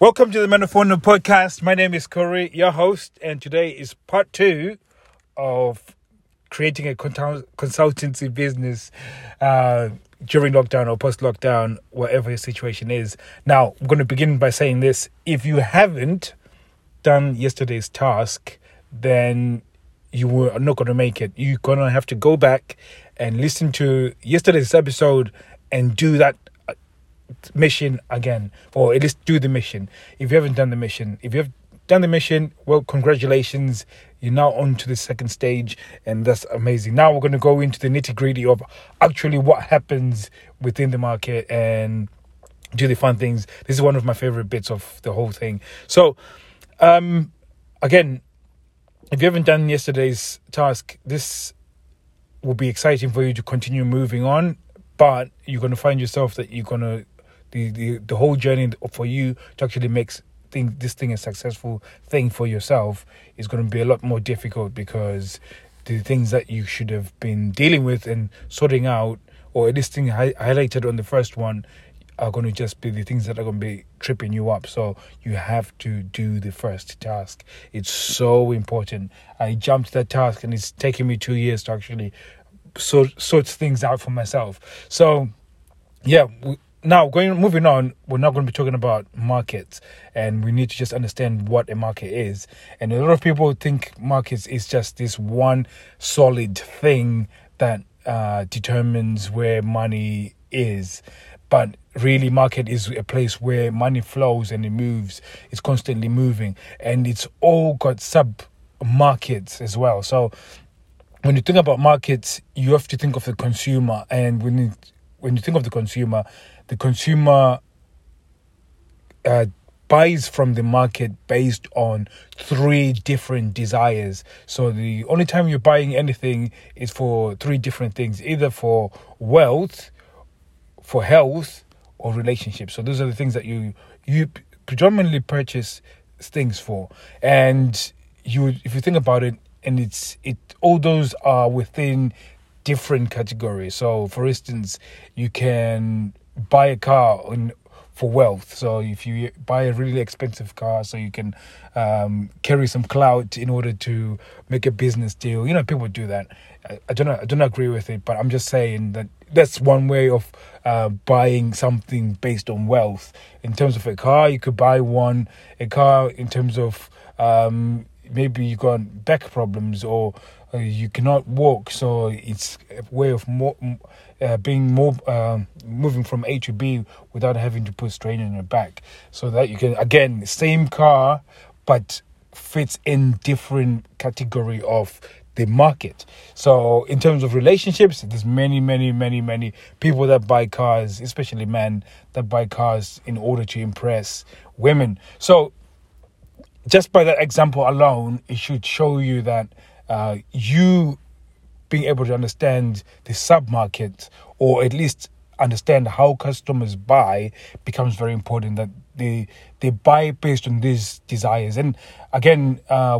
Welcome to the Metaphone podcast. My name is Corey, your host, and today is part two of creating a consultancy business uh, during lockdown or post lockdown, whatever your situation is. Now, I'm going to begin by saying this if you haven't done yesterday's task, then you are not going to make it. You're going to have to go back and listen to yesterday's episode and do that mission again, or at least do the mission. If you haven't done the mission, if you have done the mission, well, congratulations. You're now on to the second stage, and that's amazing. Now we're going to go into the nitty gritty of actually what happens within the market and do the fun things. This is one of my favorite bits of the whole thing. So, um, again, if you haven't done yesterday's task, this will be exciting for you to continue moving on, but you're going to find yourself that you're going to the, the, the whole journey for you to actually make thing, this thing a successful thing for yourself is going to be a lot more difficult because the things that you should have been dealing with and sorting out, or at least thing hi- highlighted on the first one, are going to just be the things that are going to be tripping you up. So you have to do the first task. It's so important. I jumped that task and it's taken me two years to actually sort sort things out for myself. So yeah, we, now going moving on we're not going to be talking about markets and we need to just understand what a market is. And a lot of people think markets is just this one solid thing that uh, determines where money is. But really market is a place where money flows and it moves it's constantly moving and it's all got sub markets as well. So when you think about markets you have to think of the consumer and when you, when you think of the consumer the consumer uh, buys from the market based on three different desires. So the only time you're buying anything is for three different things, either for wealth, for health, or relationships. So those are the things that you you predominantly purchase things for. And you if you think about it and it's it all those are within different categories. So for instance, you can buy a car on for wealth. So if you buy a really expensive car, so you can um, carry some clout in order to make a business deal. You know, people do that. I, I don't. I don't agree with it, but I'm just saying that that's one way of uh, buying something based on wealth. In terms of a car, you could buy one. A car in terms of um, maybe you got back problems or uh, you cannot walk, so it's a way of more uh, being more um, moving from A to B without having to put strain on your back, so that you can again same car, but fits in different category of the market. So in terms of relationships, there's many, many, many, many people that buy cars, especially men that buy cars in order to impress women. So just by that example alone, it should show you that uh, you being able to understand the sub market or at least understand how customers buy becomes very important that they they buy based on these desires and again uh,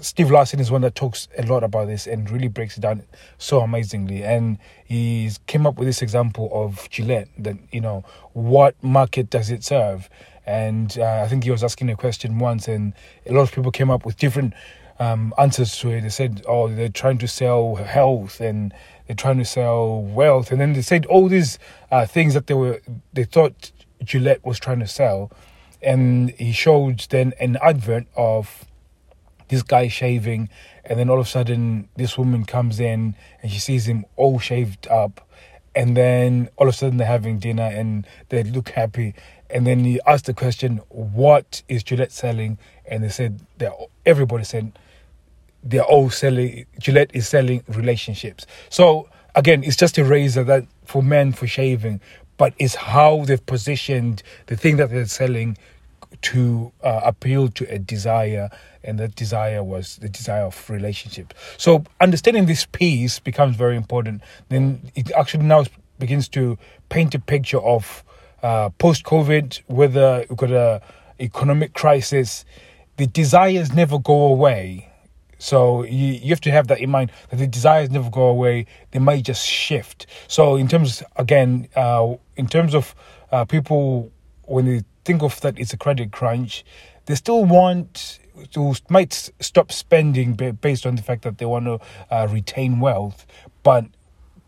Steve Larsen is one that talks a lot about this and really breaks it down so amazingly. And he came up with this example of Gillette that, you know, what market does it serve? And uh, I think he was asking a question once, and a lot of people came up with different um, answers to it. They said, "Oh, they're trying to sell health and they're trying to sell wealth," and then they said all these uh, things that they were they thought Gillette was trying to sell, and he showed then an advert of this guy shaving, and then all of a sudden this woman comes in and she sees him all shaved up, and then all of a sudden they're having dinner and they look happy, and then he asked the question, "What is Gillette selling?" And they said that everybody said they're all selling Gillette is selling relationships. So again, it's just a razor that for men for shaving, but it's how they've positioned the thing that they're selling to uh, appeal to a desire, and that desire was the desire of relationship. So understanding this piece becomes very important. Then it actually now begins to paint a picture of uh, post COVID, whether we've got a economic crisis, the desires never go away so you, you have to have that in mind that the desires never go away. They might just shift. So in terms, again, uh, in terms of uh, people when they think of that it's a credit crunch. They still want to might stop spending based on the fact that they want to uh, retain wealth, but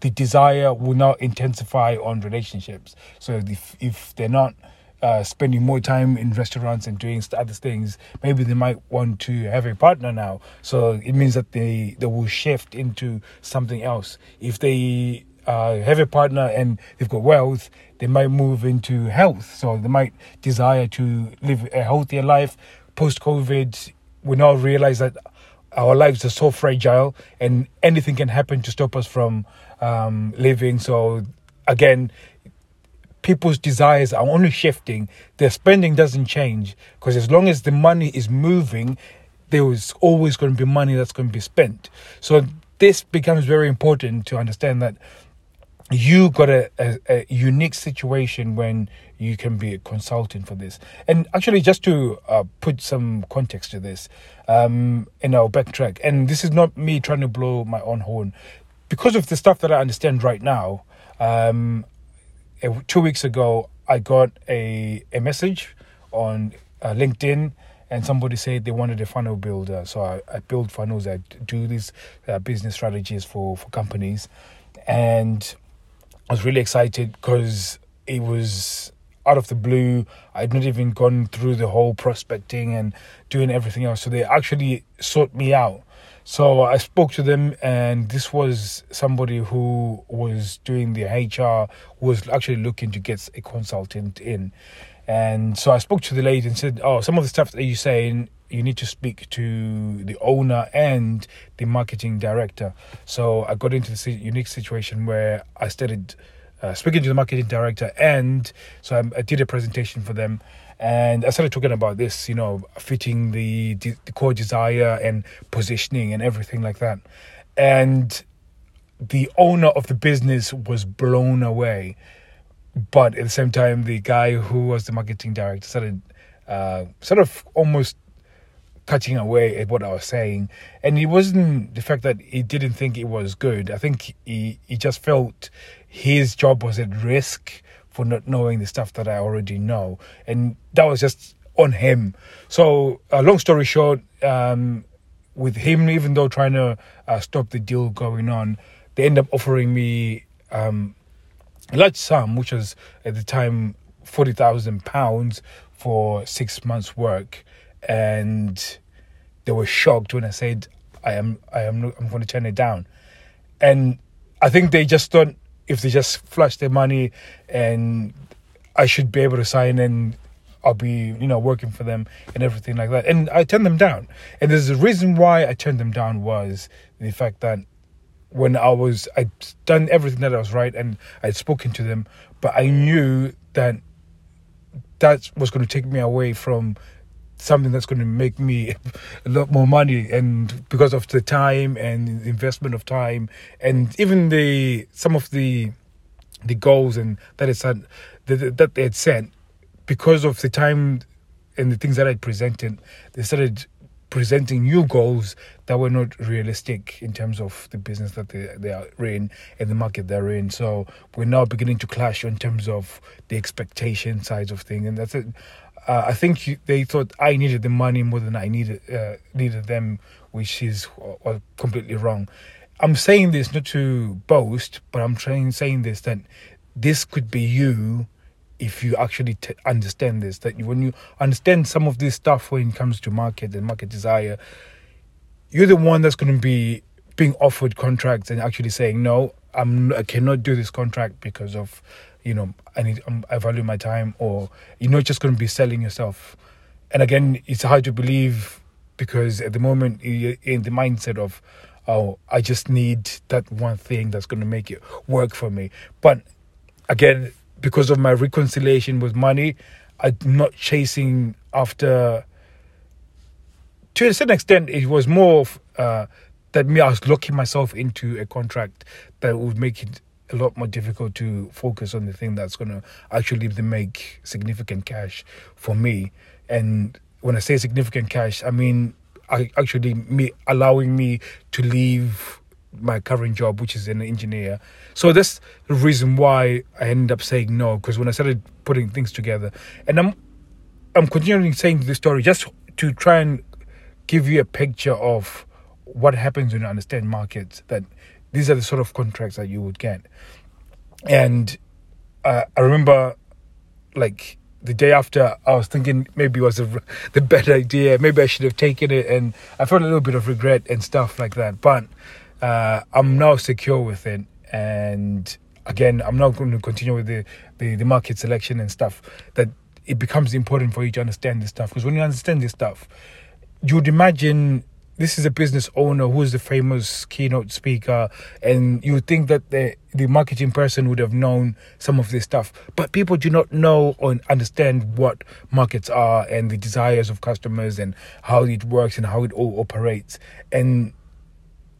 the desire will not intensify on relationships. So if if they're not uh, spending more time in restaurants and doing other things, maybe they might want to have a partner now. So it means that they, they will shift into something else. If they uh, have a partner and they've got wealth, they might move into health. So they might desire to live a healthier life. Post COVID, we now realize that our lives are so fragile and anything can happen to stop us from um, living. So again, people's desires are only shifting. Their spending doesn't change because as long as the money is moving, there is always going to be money that's going to be spent. So this becomes very important to understand that you got a, a, a, unique situation when you can be a consultant for this. And actually, just to uh, put some context to this, um, and I'll backtrack. And this is not me trying to blow my own horn, because of the stuff that I understand right now. Um, two weeks ago, I got a a message on uh, LinkedIn, and somebody said they wanted a funnel builder. So I, I build funnels. I do these uh, business strategies for for companies, and I was really excited because it was out of the blue. I'd not even gone through the whole prospecting and doing everything else. So they actually sought me out so I spoke to them, and this was somebody who was doing the HR, was actually looking to get a consultant in. And so I spoke to the lady and said, Oh, some of the stuff that you're saying, you need to speak to the owner and the marketing director. So I got into this unique situation where I started uh, speaking to the marketing director, and so I, I did a presentation for them and I started talking about this, you know, fitting the, the, core desire and positioning and everything like that. And the owner of the business was blown away. But at the same time, the guy who was the marketing director started uh, sort of almost cutting away at what I was saying. And it wasn't the fact that he didn't think it was good. I think he, he just felt his job was at risk for not knowing the stuff that I already know. And that was just on him. So, uh, long story short, um, with him, even though trying to uh, stop the deal going on, they end up offering me um, a large sum, which was at the time forty thousand pounds for six months' work, and they were shocked when I said I am I am I'm going to turn it down, and I think they just thought if they just flush their money and I should be able to sign and I'll be, you know, working for them and everything like that. And I turned them down. And there's a reason why I turned them down was the fact that when I was, I'd done everything that I was right and I'd spoken to them, but I knew that that was going to take me away from something that's going to make me a lot more money and because of the time and investment of time and even the some of the the goals and that is that that they had set because of the time and the things that I presented they started presenting new goals that were not realistic in terms of the business that they, they are in and the market they're in. So we're now beginning to clash in terms of the expectation sides of things, and that's it uh, I think they thought I needed the money more than I needed uh, needed them, which is uh, completely wrong. I'm saying this not to boast, but I'm trying saying this that this could be you if you actually t- understand this. That when you understand some of this stuff when it comes to market and market desire, you're the one that's going to be being offered contracts and actually saying no, I'm I cannot do this contract because of you know, I need, um, I value my time, or you're not just going to be selling yourself. And again, it's hard to believe because at the moment you're in the mindset of, oh, I just need that one thing that's going to make it work for me. But again, because of my reconciliation with money, I'm not chasing after. To a certain extent, it was more of, uh, that me. I was locking myself into a contract that would make it a lot more difficult to focus on the thing that's going to actually make significant cash for me. And when I say significant cash, I mean actually me allowing me to leave my current job, which is an engineer. So that's the reason why I ended up saying no. Because when I started putting things together, and I'm I'm continuing saying this story just to try and give you a picture of what happens when you understand markets. That these are the sort of contracts that you would get, and uh, I remember, like the day after, I was thinking maybe it was a, the better idea. Maybe I should have taken it, and I felt a little bit of regret and stuff like that. But uh, I'm now secure with it, and again, I'm not going to continue with the, the, the market selection and stuff. That it becomes important for you to understand this stuff because when you understand this stuff, you would imagine this is a business owner who's the famous keynote speaker, and you would think that the the marketing person would have known some of this stuff, but people do not know or understand what markets are and the desires of customers and how it works and how it all operates, and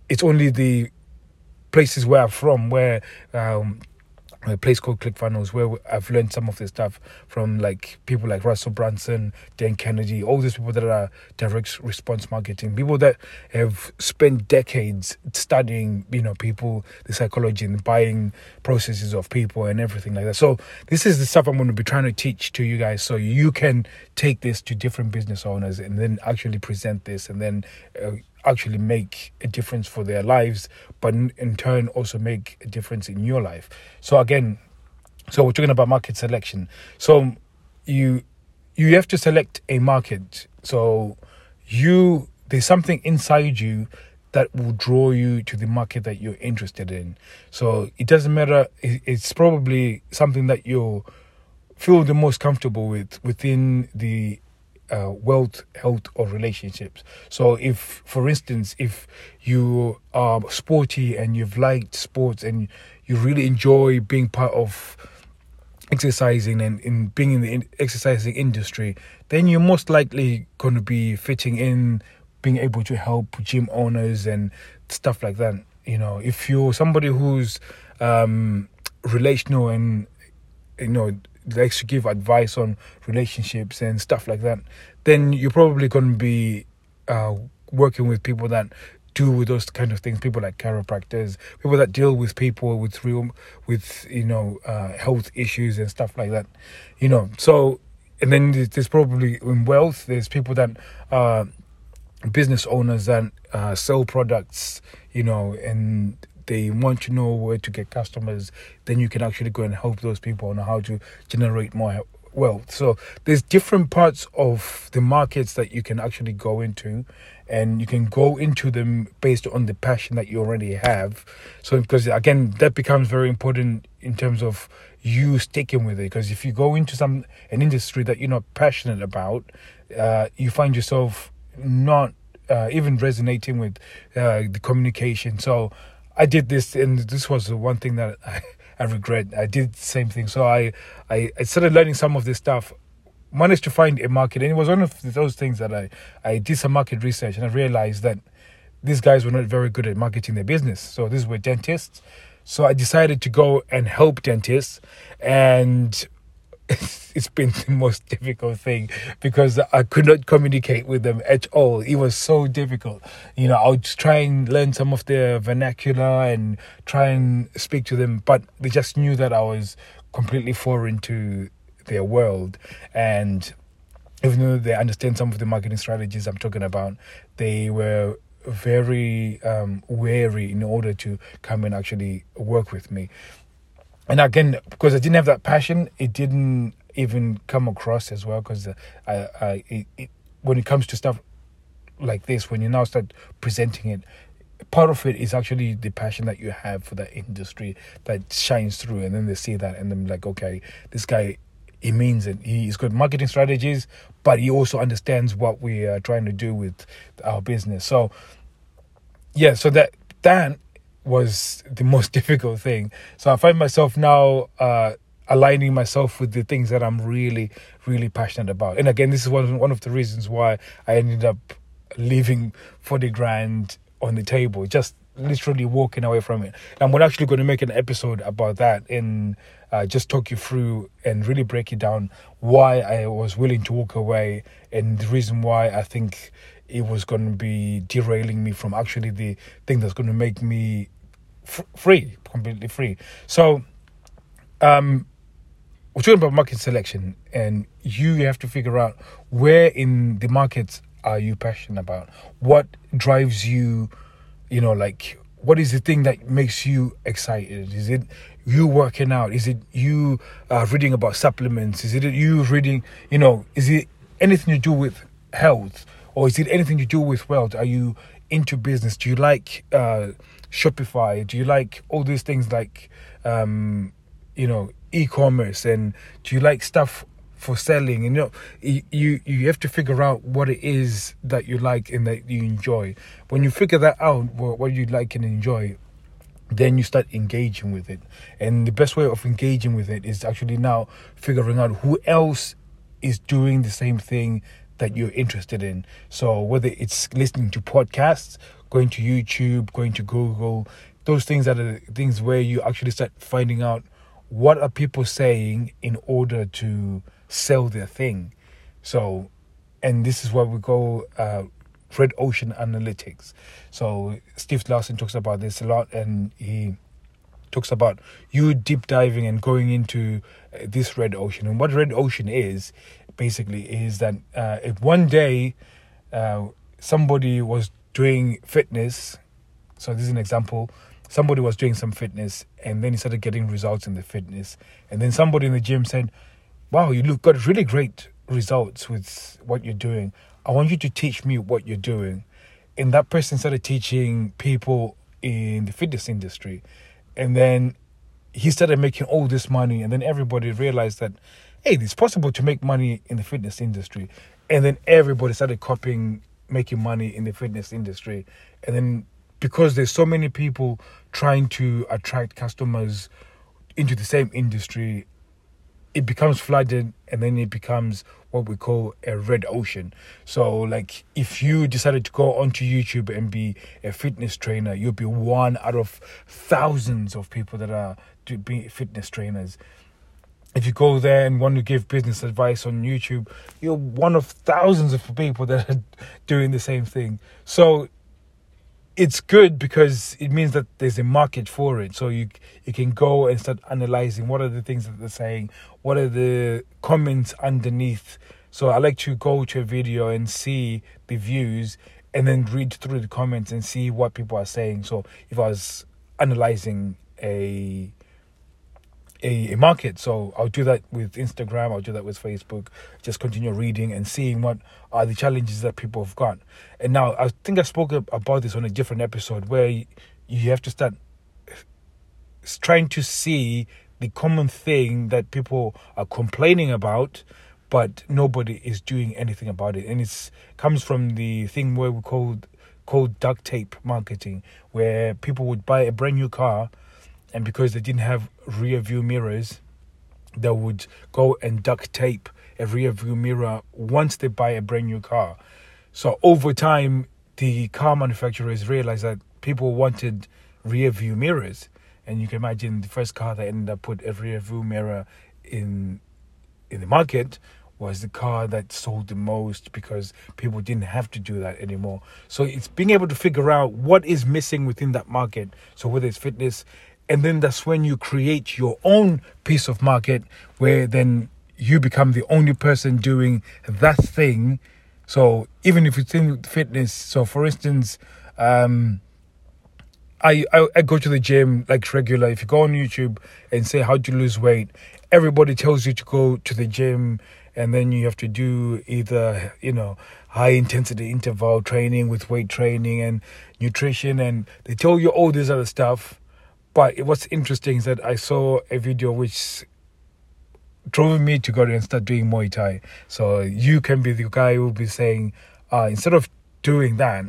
it's only the places where I'm from where um, a place called ClickFunnels where I've learned some of this stuff from like people like Russell Brunson, Dan Kennedy, all these people that are direct response marketing, people that have spent decades studying, you know, people, the psychology and buying processes of people and everything like that. So this is the stuff I'm going to be trying to teach to you guys so you can take this to different business owners and then actually present this and then uh, actually make a difference for their lives, but in turn also make a difference in your life. So again, so we're talking about market selection. So you you have to select a market. So you there's something inside you that will draw you to the market that you're interested in. So it doesn't matter. It's probably something that you feel the most comfortable with within the uh, wealth, health, or relationships. So, if, for instance, if you are sporty and you've liked sports and you really enjoy being part of exercising and in being in the exercising industry, then you're most likely going to be fitting in, being able to help gym owners and stuff like that. You know, if you're somebody who's um, relational and you know likes to give advice on relationships and stuff like that, then you're probably going to be uh, working with people that do with those kind of things. People like chiropractors, people that deal with people with real, with you know, uh, health issues and stuff like that. You know, so and then there's probably in wealth. There's people that are business owners that uh, sell products. You know, and they want to know where to get customers, then you can actually go and help those people on how to generate more wealth. So there's different parts of the markets that you can actually go into and you can go into them based on the passion that you already have. So because again that becomes very important in terms of you sticking with it because if you go into some an industry that you're not passionate about, uh, you find yourself not uh, even resonating with uh, the communication. So I did this, and this was the one thing that I, I regret. I did the same thing. So I, I, I started learning some of this stuff, managed to find a market, and it was one of those things that I, I did some market research, and I realized that these guys were not very good at marketing their business. So these were dentists. So I decided to go and help dentists, and it's been the most difficult thing because I could not communicate with them at all. It was so difficult. You know, I would try and learn some of their vernacular and try and speak to them, but they just knew that I was completely foreign to their world. And even though they understand some of the marketing strategies I'm talking about, they were very um, wary in order to come and actually work with me and again because I didn't have that passion, it didn't even come across as well. Because uh, I, I it, it, when it comes to stuff like this, when you now start presenting it, part of it is actually the passion that you have for that industry that shines through, and then they see that, and then like, okay, this guy. He means it. He's got marketing strategies, but he also understands what we are trying to do with our business. So, yeah, so that that was the most difficult thing. So I find myself now uh, aligning myself with the things that I'm really, really passionate about. And again, this is one one of the reasons why I ended up leaving forty grand on the table, just literally walking away from it. And we're actually going to make an episode about that and uh, just talk you through and really break it down why I was willing to walk away and the reason why I think it was going to be derailing me from actually the thing that's going to make me f- free, completely free. So, um, we're talking about market selection, and you have to figure out where in the markets are you passionate about? What drives you? You know, like what is the thing that makes you excited? Is it you working out? Is it you uh, reading about supplements? Is it you reading? You know, is it anything to do with health, or is it anything to do with wealth? Are you into business? Do you like uh, Shopify? Do you like all these things like um, you know e-commerce? And do you like stuff for selling? And you know, you you have to figure out what it is that you like and that you enjoy. When you figure that out, what, what you like and enjoy, then you start engaging with it. And the best way of engaging with it is actually now figuring out who else is doing the same thing that you're interested in. So whether it's listening to podcasts, going to YouTube, going to Google, those things are the things where you actually start finding out what are people saying in order to sell their thing. So, and this is where we go uh, red ocean analytics. So Steve Larsen talks about this a lot, and he talks about you deep diving and going into uh, this red ocean. And what red ocean is, basically, is that uh, if one day uh, somebody was doing fitness, so this is an example. Somebody was doing some fitness, and then he started getting results in the fitness, and then somebody in the gym said, "Wow, you look got really great results with what you're doing. I want you to teach me what you're doing." And that person started teaching people in the fitness industry and then he started making all this money and then everybody realized that hey it's possible to make money in the fitness industry and then everybody started copying making money in the fitness industry and then because there's so many people trying to attract customers into the same industry it becomes flooded and then it becomes what we call a red ocean. So, like, if you decided to go onto YouTube and be a fitness trainer, you'll be one out of thousands of people that are to be fitness trainers. If you go there and want to give business advice on YouTube, you're one of thousands of people that are doing the same thing. So, it's good because it means that there's a market for it. So you you can go and start analyzing what are the things that they're saying, what are the comments underneath. So I like to go to a video and see the views and then read through the comments and see what people are saying. So if I was analyzing a a, a, market. So I'll do that with Instagram, I'll do that with Facebook, just continue reading and seeing what are the challenges that people have got. And now I think I spoke about this on a different episode where you have to start trying to see the common thing that people are complaining about but nobody is doing anything about it and it comes from the thing where we call called duct tape marketing where people would buy a brand new car and because they didn't have rear view mirrors, they would go and duct tape a rear view mirror once they buy a brand new car. So over time, the car manufacturers realized that people wanted rear view mirrors, and you can imagine the first car that ended up put a rear view mirror in in the market was the car that sold the most because people didn't have to do that anymore. So it's being able to figure out what is missing within that market. So whether it's fitness, and then that's when you create your own piece of market where then you become the only person doing that thing. So even if it's in fitness so for instance um, I, I, I go to the gym like regular. If you go on youtube and say how to lose weight everybody tells you to go to the gym and then you have to do either you know high intensity interval training with weight training and nutrition and they tell you all this other stuff but what's interesting is that I saw a video which drove me to go and start doing Muay Thai. So you can be the guy who will be saying, uh, instead of doing that,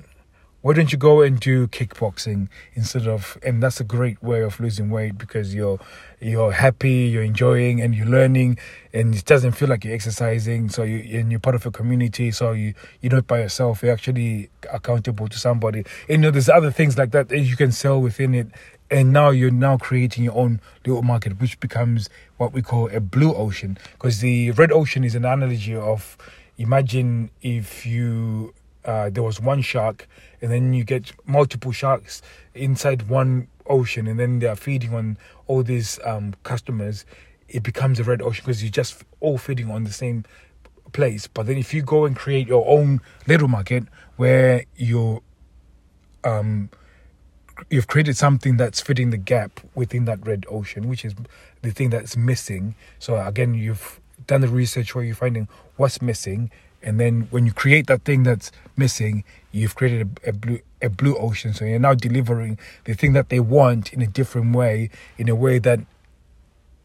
why don't you go and do kickboxing instead of and that's a great way of losing weight because you're you're happy you're enjoying and you're learning and it doesn't feel like you're exercising. So you and you're part of a community so you you're not by yourself. You're actually accountable to somebody. And you know there's other things like that that you can sell within it and now you're now creating your own little market which becomes what we call a blue ocean because the red ocean is an analogy of imagine if you uh, there was one shark and then you get multiple sharks inside one ocean and then they are feeding on all these um, customers it becomes a red ocean because you're just all feeding on the same place. But then if you go and create your own little market where you're um you've created something that's fitting the gap within that red ocean, which is the thing that's missing. So again, you've done the research where you're finding what's missing, and then when you create that thing that's missing, you've created a, a blue a blue ocean. So you're now delivering the thing that they want in a different way, in a way that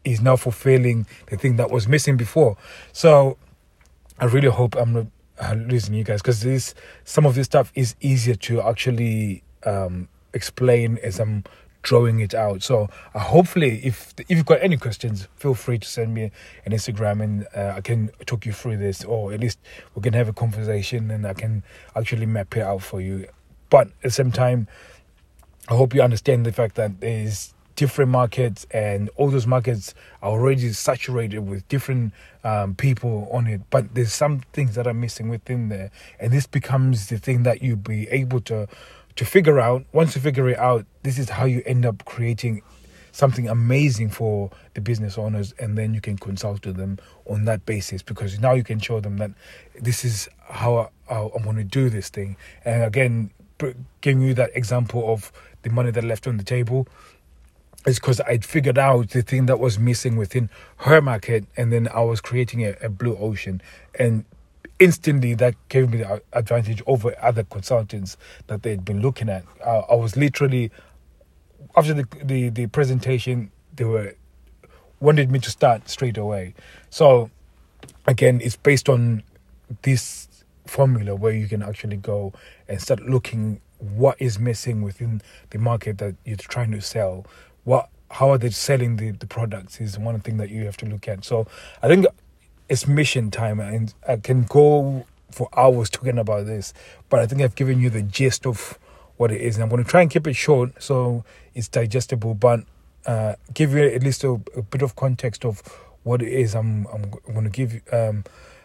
is now fulfilling the thing that was missing before. So I really hope I'm not uh, losing you guys because this some of this stuff is easier to actually um, explain as I'm drawing it out. So uh, hopefully, if if you've got any questions, feel free to send me an Instagram and uh, I can talk you through this, or at least we can have a conversation and I can actually map it out for you. But at the same time, I hope you understand the fact that there's different markets and all those markets are already saturated with different um, people on it but there's some things that are missing within there and this becomes the thing that you be able to to figure out once you figure it out this is how you end up creating something amazing for the business owners and then you can consult with them on that basis because now you can show them that this is how, I, how i'm going to do this thing. And again giving you that example of the money that I left on the table is because I'd figured out the thing that was missing within her market, and then I was creating a, a blue ocean, and instantly that gave me the advantage over other consultants that they'd been looking at. Uh, I was literally after the, the the presentation, they were wanted me to start straight away. So again, it's based on this formula where you can actually go and start looking what is missing within the market that you're trying to sell what how are they selling the, the products is one thing that you have to look at. So I think it's mission time and I can go for hours talking about this, but I think I've given you the gist of what it is. And I'm going to try and keep it short so it's digestible, but uh, give you at least a, a, bit of context of what it is. I'm I'm, going to give you. Um,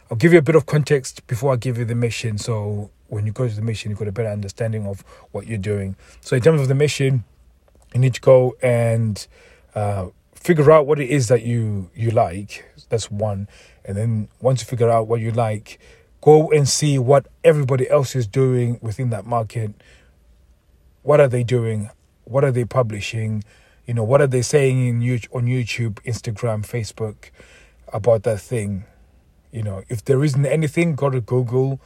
I'll give you a bit of context before I give you the mission. So when you go to the mission, you've got a better understanding of what you're doing. So in terms of the mission, you need to go and uh, figure out what it is that you you like. That's one, and then once you figure out what you like, go and see what everybody else is doing within that market. What are they doing? What are they publishing? You know, what are they saying in on YouTube, Instagram, Facebook about that thing? You know, if there isn't anything, go to Google,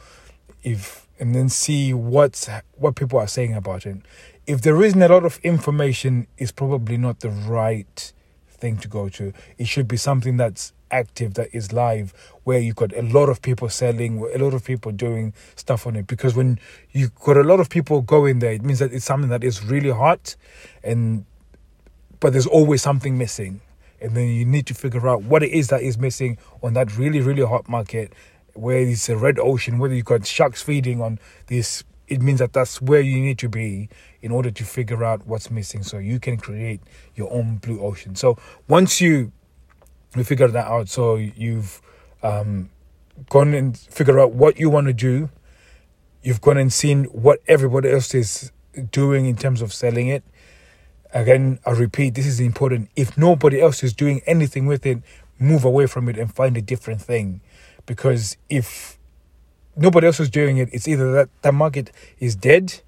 if and then see what's what people are saying about it if there isn't a lot of information, it's probably not the right thing to go to. It should be something that's active, that is live, where you've got a lot of people selling, a lot of people doing stuff on it. Because when you've got a lot of people going there, it means that it's something that is really hot, and but there's always something missing. And then you need to figure out what it is that is missing on that really, really hot market where it's a red ocean, whether you've got sharks feeding on this it means that that's where you need to be in order to figure out what's missing so you can create your own blue ocean. So once you you figure that out so you've um, gone and figure out what you want to do you've gone and seen what everybody else is doing in terms of selling it. Again i repeat this is important. If nobody else is doing anything with it move away from it and find a different thing. Because if nobody else is doing it, it's either that the market is dead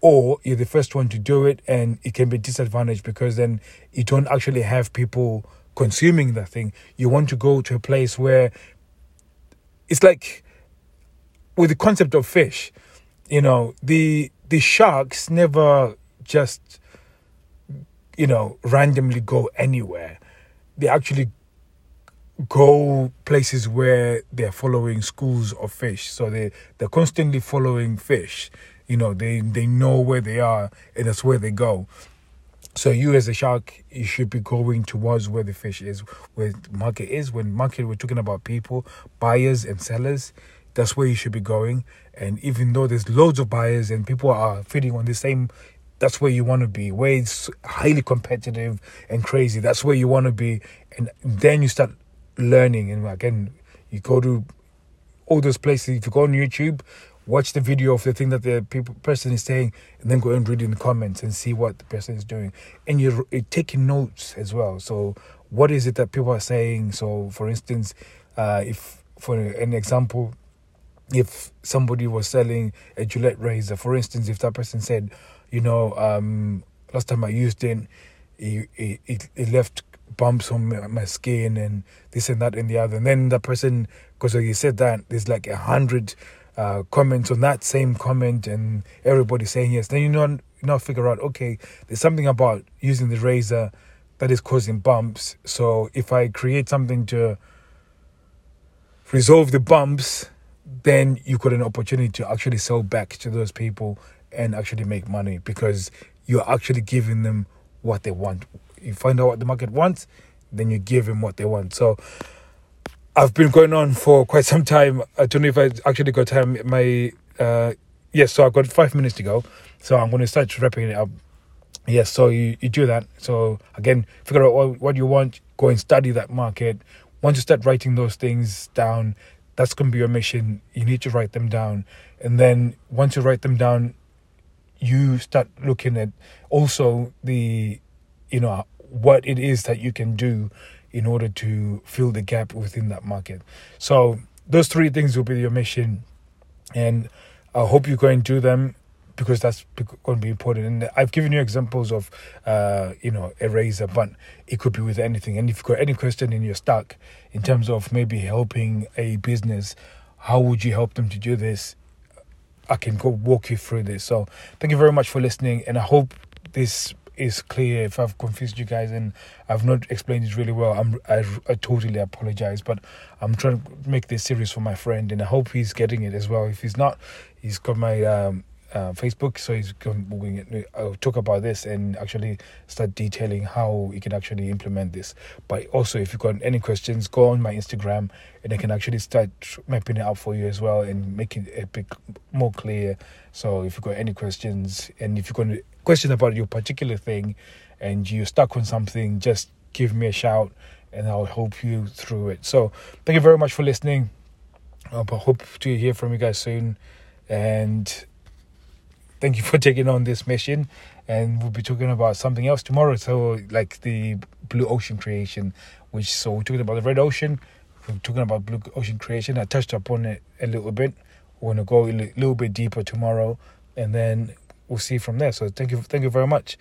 or you're the first one to do it and it can be disadvantaged because then you don't actually have people consuming that thing. You want to go to a place where it's like with the concept of fish, you know, the the sharks never just you know randomly go anywhere. They actually go places where they're following schools of fish. So they, they're constantly following fish. You know, they, they know where they are and that's where they go. So you as a shark, you should be going towards where the fish is, where market is. When market, we're talking about people, buyers and sellers. That's where you should be going. And even though there's loads of buyers and people are feeding on the same that's where you want to be where it's highly competitive and crazy that's where you want to be and then you start learning. And again, you go to all those places. If you go on YouTube, watch the video of the thing that the people person is saying, and then go and read in the comments and see what the person is doing, and you're, you're taking notes as well. So what is it that people are saying? So for instance, uh, if for an example, if somebody was selling a Gillette razor, for instance, if that person said, you know, um, last time I used it, it, it, it left bumps on my, skin and this and that and the other. And then the person, because he said that, there's like a hundred uh, comments on that same comment and everybody saying yes. Then you know, you now figure out, okay, there's something about using the razor that is causing bumps. So if I create something to resolve the bumps, then you got an opportunity to actually sell back to those people and actually make money because you're actually giving them what they want. You find out what the market wants, then you give them what they want. So I've been going on for quite some time. I don't know if I actually got time. My uh, yes, so I've got five minutes to go. So I'm going to start wrapping it up. Yes, so you, you do that. So again, figure out what, what you want. Go and study that market. Once you start writing those things down, that's going to be your mission. You need to write them down, and then once you write them down, you start looking at also the, you know, what it is that you can do in order to fill the gap within that market. So those three things will be your mission, and I hope you go and do them because that's going to be important. And I've given you examples of, uh, you know, a razor, but it could be with anything. And if you've got any question in your stack in terms of maybe helping a business, how would you help them to do this? I can go walk you through this. So thank you very much for listening, and I hope this is clear. If I've confused you guys and I've not explained it really well, I'm I, I totally apologize. But I'm trying to make this serious for my friend, and I hope he's getting it as well. If he's not, he's got my um, uh, Facebook, so he's going to talk about this and actually start detailing how you can actually implement this. But also, if you've got any questions, go on my Instagram and I can actually start mapping it out for you as well and making it a bit more clear. So, if you've got any questions and if you've got a question about your particular thing and you're stuck on something, just give me a shout and I'll help you through it. So, thank you very much for listening. Um, I hope to hear from you guys soon. And thank you for taking on this mission. And we'll be talking about something else tomorrow. So, like the blue ocean creation, which so we're talking about the red ocean. We're talking about blue ocean creation. I touched upon it a little bit. We're gonna go a little bit deeper tomorrow, and then we'll see from there. So, thank you, thank you very much.